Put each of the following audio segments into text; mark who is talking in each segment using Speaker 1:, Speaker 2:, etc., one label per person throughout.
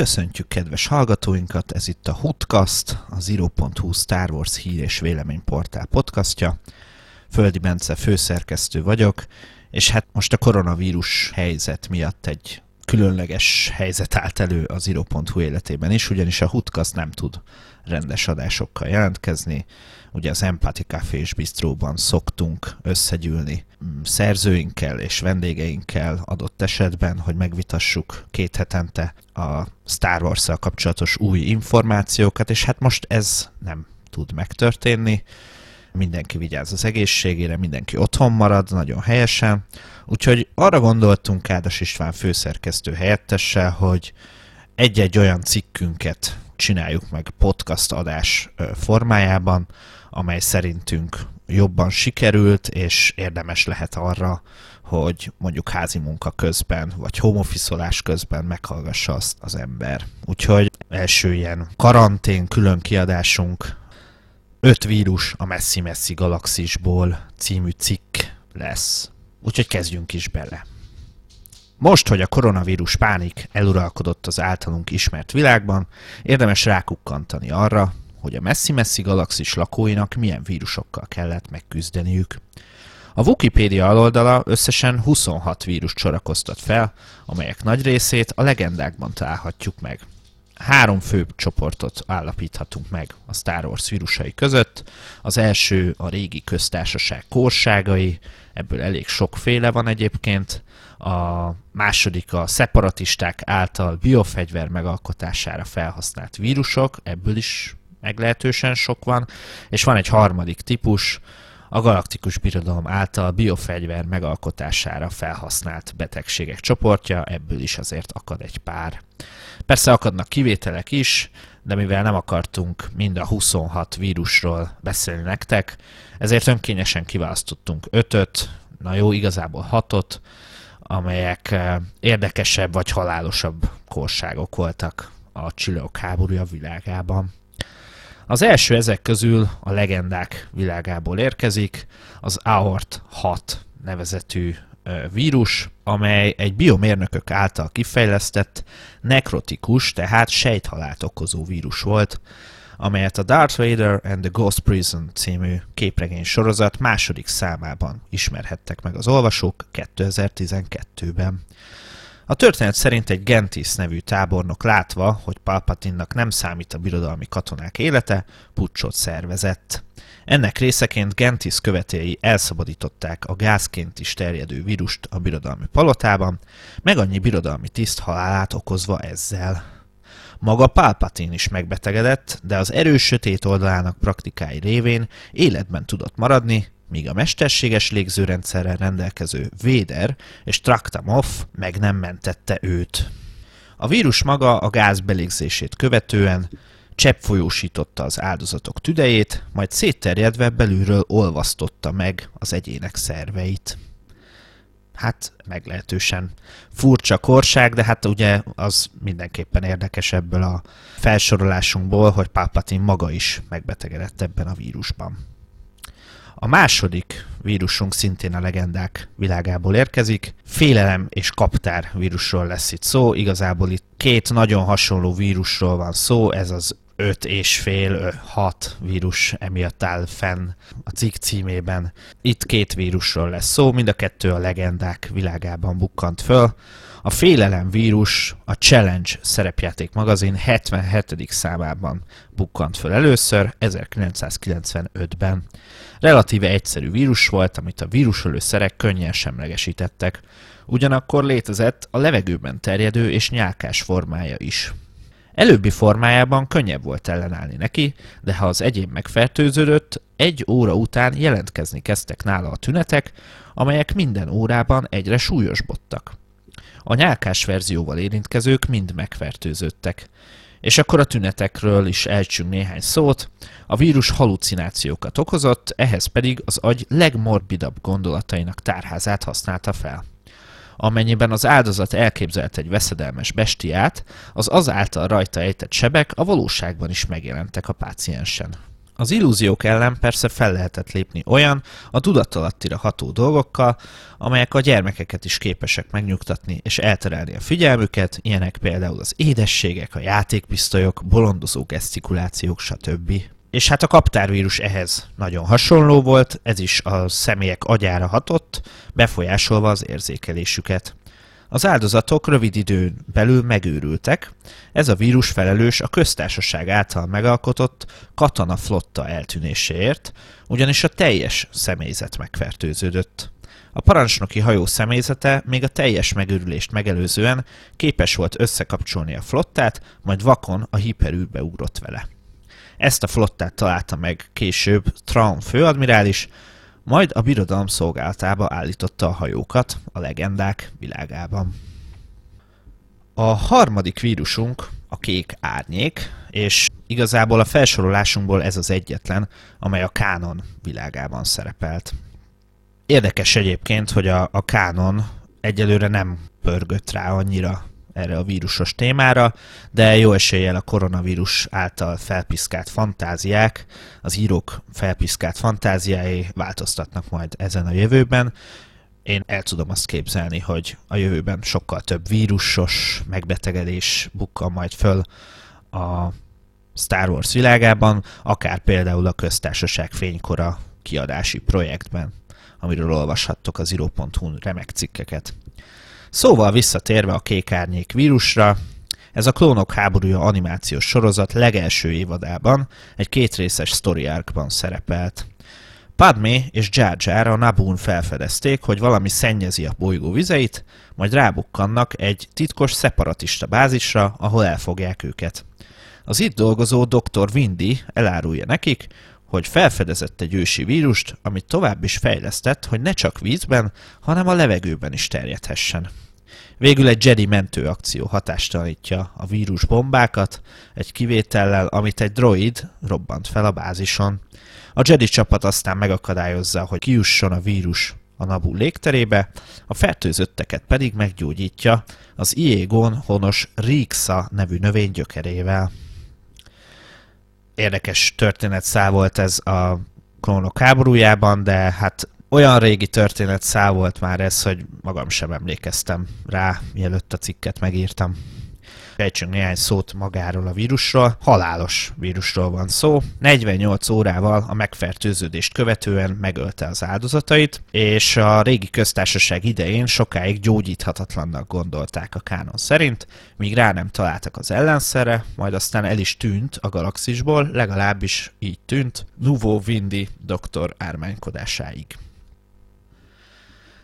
Speaker 1: Köszöntjük kedves hallgatóinkat, ez itt a Hutcast, a Zero.hu Star Wars hír és véleményportál podcastja. Földi Bence főszerkesztő vagyok, és hát most a koronavírus helyzet miatt egy különleges helyzet állt elő az Zero.hu életében is, ugyanis a Hutcast nem tud rendes adásokkal jelentkezni. Ugye az Empathy Café és Bistróban szoktunk összegyűlni mm, szerzőinkkel és vendégeinkkel adott esetben, hogy megvitassuk két hetente a Star wars kapcsolatos új információkat, és hát most ez nem tud megtörténni. Mindenki vigyáz az egészségére, mindenki otthon marad, nagyon helyesen. Úgyhogy arra gondoltunk Ádas István főszerkesztő helyettessel, hogy egy-egy olyan cikkünket csináljuk meg podcast adás formájában, amely szerintünk jobban sikerült, és érdemes lehet arra, hogy mondjuk házi munka közben, vagy homofiszolás közben meghallgassa azt az ember. Úgyhogy első ilyen karantén külön kiadásunk öt vírus a messzi-messzi galaxisból című cikk lesz. Úgyhogy kezdjünk is bele. Most, hogy a koronavírus pánik eluralkodott az általunk ismert világban, érdemes rákukkantani arra, hogy a messzi-messzi galaxis lakóinak milyen vírusokkal kellett megküzdeniük. A Wikipédia aloldala összesen 26 vírus sorakoztat fel, amelyek nagy részét a legendákban találhatjuk meg. Három fő csoportot állapíthatunk meg a Star Wars vírusai között. Az első a régi köztársaság korságai, ebből elég sokféle van egyébként. A második a szeparatisták által biofegyver megalkotására felhasznált vírusok, ebből is meglehetősen sok van, és van egy harmadik típus, a galaktikus birodalom által biofegyver megalkotására felhasznált betegségek csoportja, ebből is azért akad egy pár. Persze akadnak kivételek is, de mivel nem akartunk mind a 26 vírusról beszélni nektek, ezért önkényesen kiválasztottunk ötöt, na jó, igazából hatot, amelyek eh, érdekesebb vagy halálosabb korságok voltak a csillagok háborúja világában. Az első ezek közül a legendák világából érkezik, az Aort 6 nevezetű vírus, amely egy biomérnökök által kifejlesztett nekrotikus, tehát sejthalált okozó vírus volt, amelyet a Darth Vader and the Ghost Prison című képregény sorozat második számában ismerhettek meg az olvasók 2012-ben. A történet szerint egy Gentis nevű tábornok látva, hogy Palpatinnak nem számít a birodalmi katonák élete, pucsot szervezett. Ennek részeként Gentis követői elszabadították a gázként is terjedő vírust a birodalmi palotában, meg annyi birodalmi tiszt halálát okozva ezzel. Maga Palpatine is megbetegedett, de az erős sötét oldalának praktikái révén életben tudott maradni, míg a mesterséges légzőrendszerrel rendelkező Véder és Traktamov meg nem mentette őt. A vírus maga a gáz belégzését követően csepp folyósította az áldozatok tüdejét, majd szétterjedve belülről olvasztotta meg az egyének szerveit. Hát meglehetősen furcsa korság, de hát ugye az mindenképpen érdekes ebből a felsorolásunkból, hogy Palpatine maga is megbetegedett ebben a vírusban. A második vírusunk szintén a legendák világából érkezik. Félelem és kaptár vírusról lesz itt szó. Igazából itt két nagyon hasonló vírusról van szó, ez az 5 és fél, 6 vírus emiatt áll fenn a cikk címében. Itt két vírusról lesz szó, mind a kettő a legendák világában bukkant föl. A félelem vírus a Challenge szerepjáték magazin 77. számában bukkant föl először, 1995-ben. Relatíve egyszerű vírus volt, amit a vírusölőszerek könnyen semlegesítettek. Ugyanakkor létezett a levegőben terjedő és nyálkás formája is. Előbbi formájában könnyebb volt ellenállni neki, de ha az egyén megfertőződött, egy óra után jelentkezni kezdtek nála a tünetek, amelyek minden órában egyre súlyosbodtak. A nyálkás verzióval érintkezők mind megfertőződtek. És akkor a tünetekről is elcsünk néhány szót. A vírus halucinációkat okozott, ehhez pedig az agy legmorbidabb gondolatainak tárházát használta fel. Amennyiben az áldozat elképzelt egy veszedelmes bestiát, az azáltal rajta ejtett sebek a valóságban is megjelentek a páciensen. Az illúziók ellen persze fel lehetett lépni olyan, a tudatalattira ható dolgokkal, amelyek a gyermekeket is képesek megnyugtatni és elterelni a figyelmüket, ilyenek például az édességek, a játékpisztolyok, bolondozó gesztikulációk, stb. És hát a kaptárvírus ehhez nagyon hasonló volt, ez is a személyek agyára hatott, befolyásolva az érzékelésüket. Az áldozatok rövid időn belül megőrültek, ez a vírus felelős a köztársaság által megalkotott katana flotta eltűnéséért, ugyanis a teljes személyzet megfertőződött. A parancsnoki hajó személyzete még a teljes megőrülést megelőzően képes volt összekapcsolni a flottát, majd vakon a hiperűrbe ugrott vele. Ezt a flottát találta meg később Traun főadmirális, majd a birodalom szolgálatába állította a hajókat a legendák világában. A harmadik vírusunk a kék árnyék, és igazából a felsorolásunkból ez az egyetlen, amely a kánon világában szerepelt. Érdekes egyébként, hogy a, a kánon egyelőre nem pörgött rá annyira erre a vírusos témára, de jó eséllyel a koronavírus által felpiszkált fantáziák, az írók felpiszkált fantáziái változtatnak majd ezen a jövőben. Én el tudom azt képzelni, hogy a jövőben sokkal több vírusos megbetegedés bukkan majd föl a Star Wars világában, akár például a köztársaság fénykora kiadási projektben, amiről olvashattok az iro.hu remek cikkeket. Szóval visszatérve a kékárnyék vírusra, ez a Klónok háborúja animációs sorozat legelső évadában egy kétrészes story arcban szerepelt. Padmé és Jar Jar a Nabun felfedezték, hogy valami szennyezi a bolygó vizeit, majd rábukkannak egy titkos szeparatista bázisra, ahol elfogják őket. Az itt dolgozó dr. Windy elárulja nekik, hogy felfedezett egy ősi vírust, amit tovább is fejlesztett, hogy ne csak vízben, hanem a levegőben is terjedhessen. Végül egy Jedi mentőakció hatástalanítja a vírus bombákat, egy kivétellel, amit egy droid robbant fel a bázison. A Jedi csapat aztán megakadályozza, hogy kijusson a vírus a Nabu légterébe, a fertőzötteket pedig meggyógyítja az Iegon honos Rixa nevű növény gyökerével érdekes történetszál volt ez a klónok háborújában, de hát olyan régi történet szál volt már ez, hogy magam sem emlékeztem rá, mielőtt a cikket megírtam. Fejtsünk néhány szót magáról a vírusról. Halálos vírusról van szó. 48 órával a megfertőződést követően megölte az áldozatait, és a régi köztársaság idején sokáig gyógyíthatatlannak gondolták a kánon szerint, míg rá nem találtak az ellenszere, majd aztán el is tűnt a galaxisból, legalábbis így tűnt, Nuvo Vindi doktor ármánykodásáig.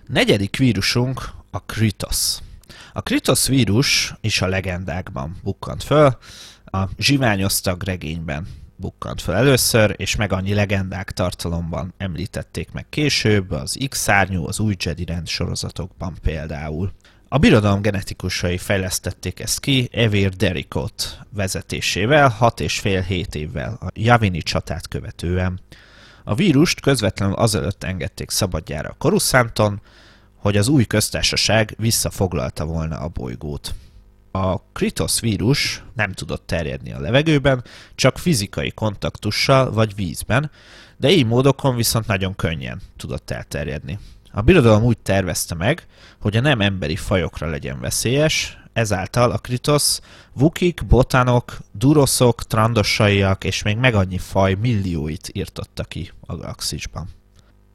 Speaker 1: Negyedik vírusunk a Kritos. A Kritos vírus is a legendákban bukkant föl, a zsiványoztag regényben bukkant fel először, és meg annyi legendák tartalomban említették meg később, az X-szárnyú, az új Jedi rend sorozatokban például. A birodalom genetikusai fejlesztették ezt ki Evir Derikot vezetésével 6 és fél 7 évvel a Javini csatát követően. A vírust közvetlenül azelőtt engedték szabadjára a Coruscanton, hogy az új köztársaság visszafoglalta volna a bolygót. A Kritos vírus nem tudott terjedni a levegőben, csak fizikai kontaktussal vagy vízben, de így módokon viszont nagyon könnyen tudott elterjedni. A birodalom úgy tervezte meg, hogy a nem emberi fajokra legyen veszélyes, ezáltal a Kritos vukik, botanok, duroszok, trandossaiak és még meg annyi faj millióit írtotta ki a galaxisban.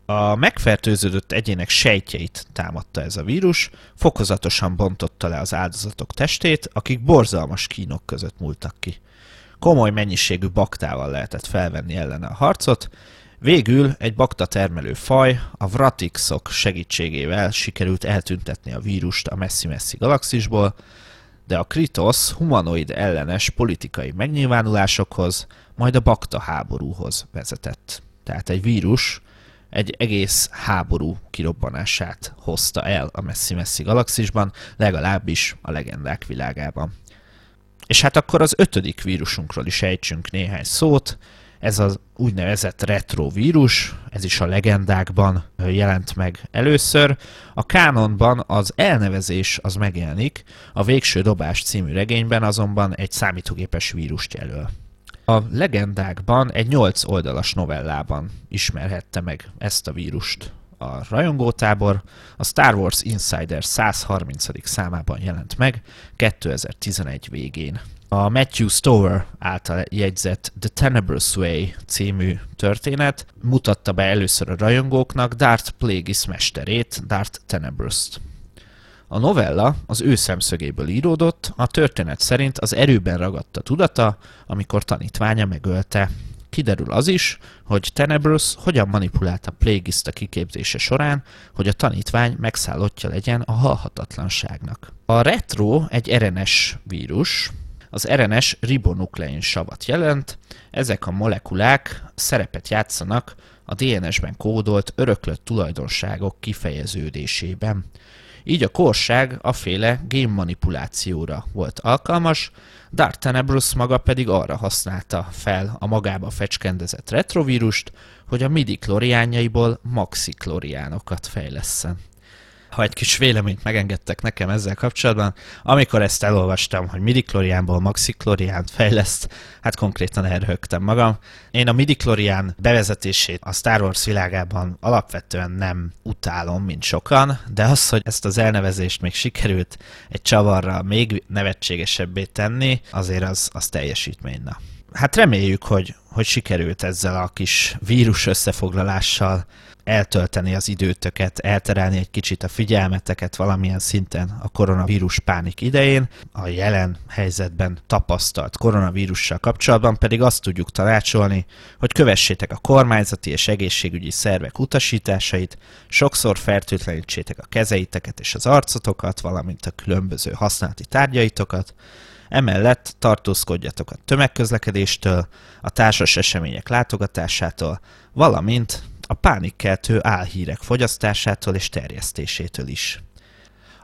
Speaker 1: A megfertőződött egyének sejtjeit támadta ez a vírus, fokozatosan bontotta le az áldozatok testét, akik borzalmas kínok között múltak ki. Komoly mennyiségű baktával lehetett felvenni ellene a harcot, végül egy bakta termelő faj, a Vratixok segítségével sikerült eltüntetni a vírust a messzi-messzi galaxisból, de a Kritos humanoid ellenes politikai megnyilvánulásokhoz, majd a bakta háborúhoz vezetett. Tehát egy vírus, egy egész háború kirobbanását hozta el a messzi-messzi galaxisban, legalábbis a legendák világában. És hát akkor az ötödik vírusunkról is ejtsünk néhány szót. Ez az úgynevezett retrovírus, ez is a legendákban jelent meg először. A kánonban az elnevezés az megjelenik, a Végső Dobás című regényben azonban egy számítógépes vírust jelöl. A legendákban egy 8 oldalas novellában ismerhette meg ezt a vírust a rajongótábor, a Star Wars Insider 130. számában jelent meg 2011 végén. A Matthew Stover által jegyzett The Tenebrous Way című történet mutatta be először a rajongóknak Darth Plagueis mesterét, Darth Tenebrous-t. A novella az ő szemszögéből íródott, a történet szerint az erőben ragadta tudata, amikor tanítványa megölte. Kiderül az is, hogy Tenebrous hogyan manipulálta Plagueis a kiképzése során, hogy a tanítvány megszállottja legyen a halhatatlanságnak. A retro egy RNS vírus, az RNS ribonuklein savat jelent, ezek a molekulák szerepet játszanak a DNS-ben kódolt öröklött tulajdonságok kifejeződésében. Így a korság aféle génmanipulációra volt alkalmas, Dark Tenebrous maga pedig arra használta fel a magába fecskendezett retrovírust, hogy a midi kloriánjaiból maxi kloriánokat fejlesszen ha egy kis véleményt megengedtek nekem ezzel kapcsolatban, amikor ezt elolvastam, hogy midi-kloriánból maxi-kloriánt fejleszt, hát konkrétan elrögtem magam. Én a midi-klorián bevezetését a Star Wars világában alapvetően nem utálom, mint sokan, de az, hogy ezt az elnevezést még sikerült egy csavarra még nevetségesebbé tenni, azért az, az teljesítmény. Hát reméljük, hogy, hogy sikerült ezzel a kis vírus összefoglalással eltölteni az időtöket, elterelni egy kicsit a figyelmeteket valamilyen szinten a koronavírus pánik idején, a jelen helyzetben tapasztalt koronavírussal kapcsolatban pedig azt tudjuk tanácsolni, hogy kövessétek a kormányzati és egészségügyi szervek utasításait, sokszor fertőtlenítsétek a kezeiteket és az arcotokat, valamint a különböző használati tárgyaitokat, Emellett tartózkodjatok a tömegközlekedéstől, a társas események látogatásától, valamint a pánikkeltő álhírek fogyasztásától és terjesztésétől is.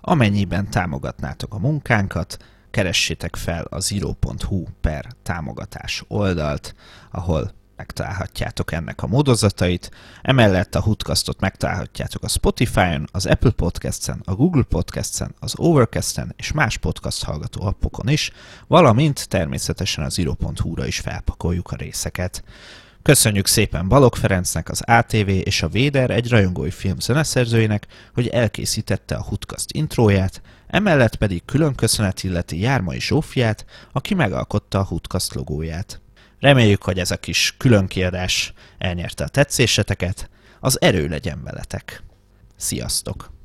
Speaker 1: Amennyiben támogatnátok a munkánkat, keressétek fel a zero.hu per támogatás oldalt, ahol megtalálhatjátok ennek a módozatait. Emellett a Hoodcastot megtalálhatjátok a Spotify-on, az Apple Podcast-en, a Google Podcast-en, az Overcast-en és más podcast hallgató appokon is, valamint természetesen a zero.hu-ra is felpakoljuk a részeket. Köszönjük szépen Balog Ferencnek, az ATV és a Véder egy rajongói film zeneszerzőjének, hogy elkészítette a Hutkast intróját, emellett pedig külön köszönet illeti Jármai Zsófiát, aki megalkotta a Hutkast logóját. Reméljük, hogy ez a kis külön kiadás elnyerte a tetszéseteket, az erő legyen veletek. Sziasztok!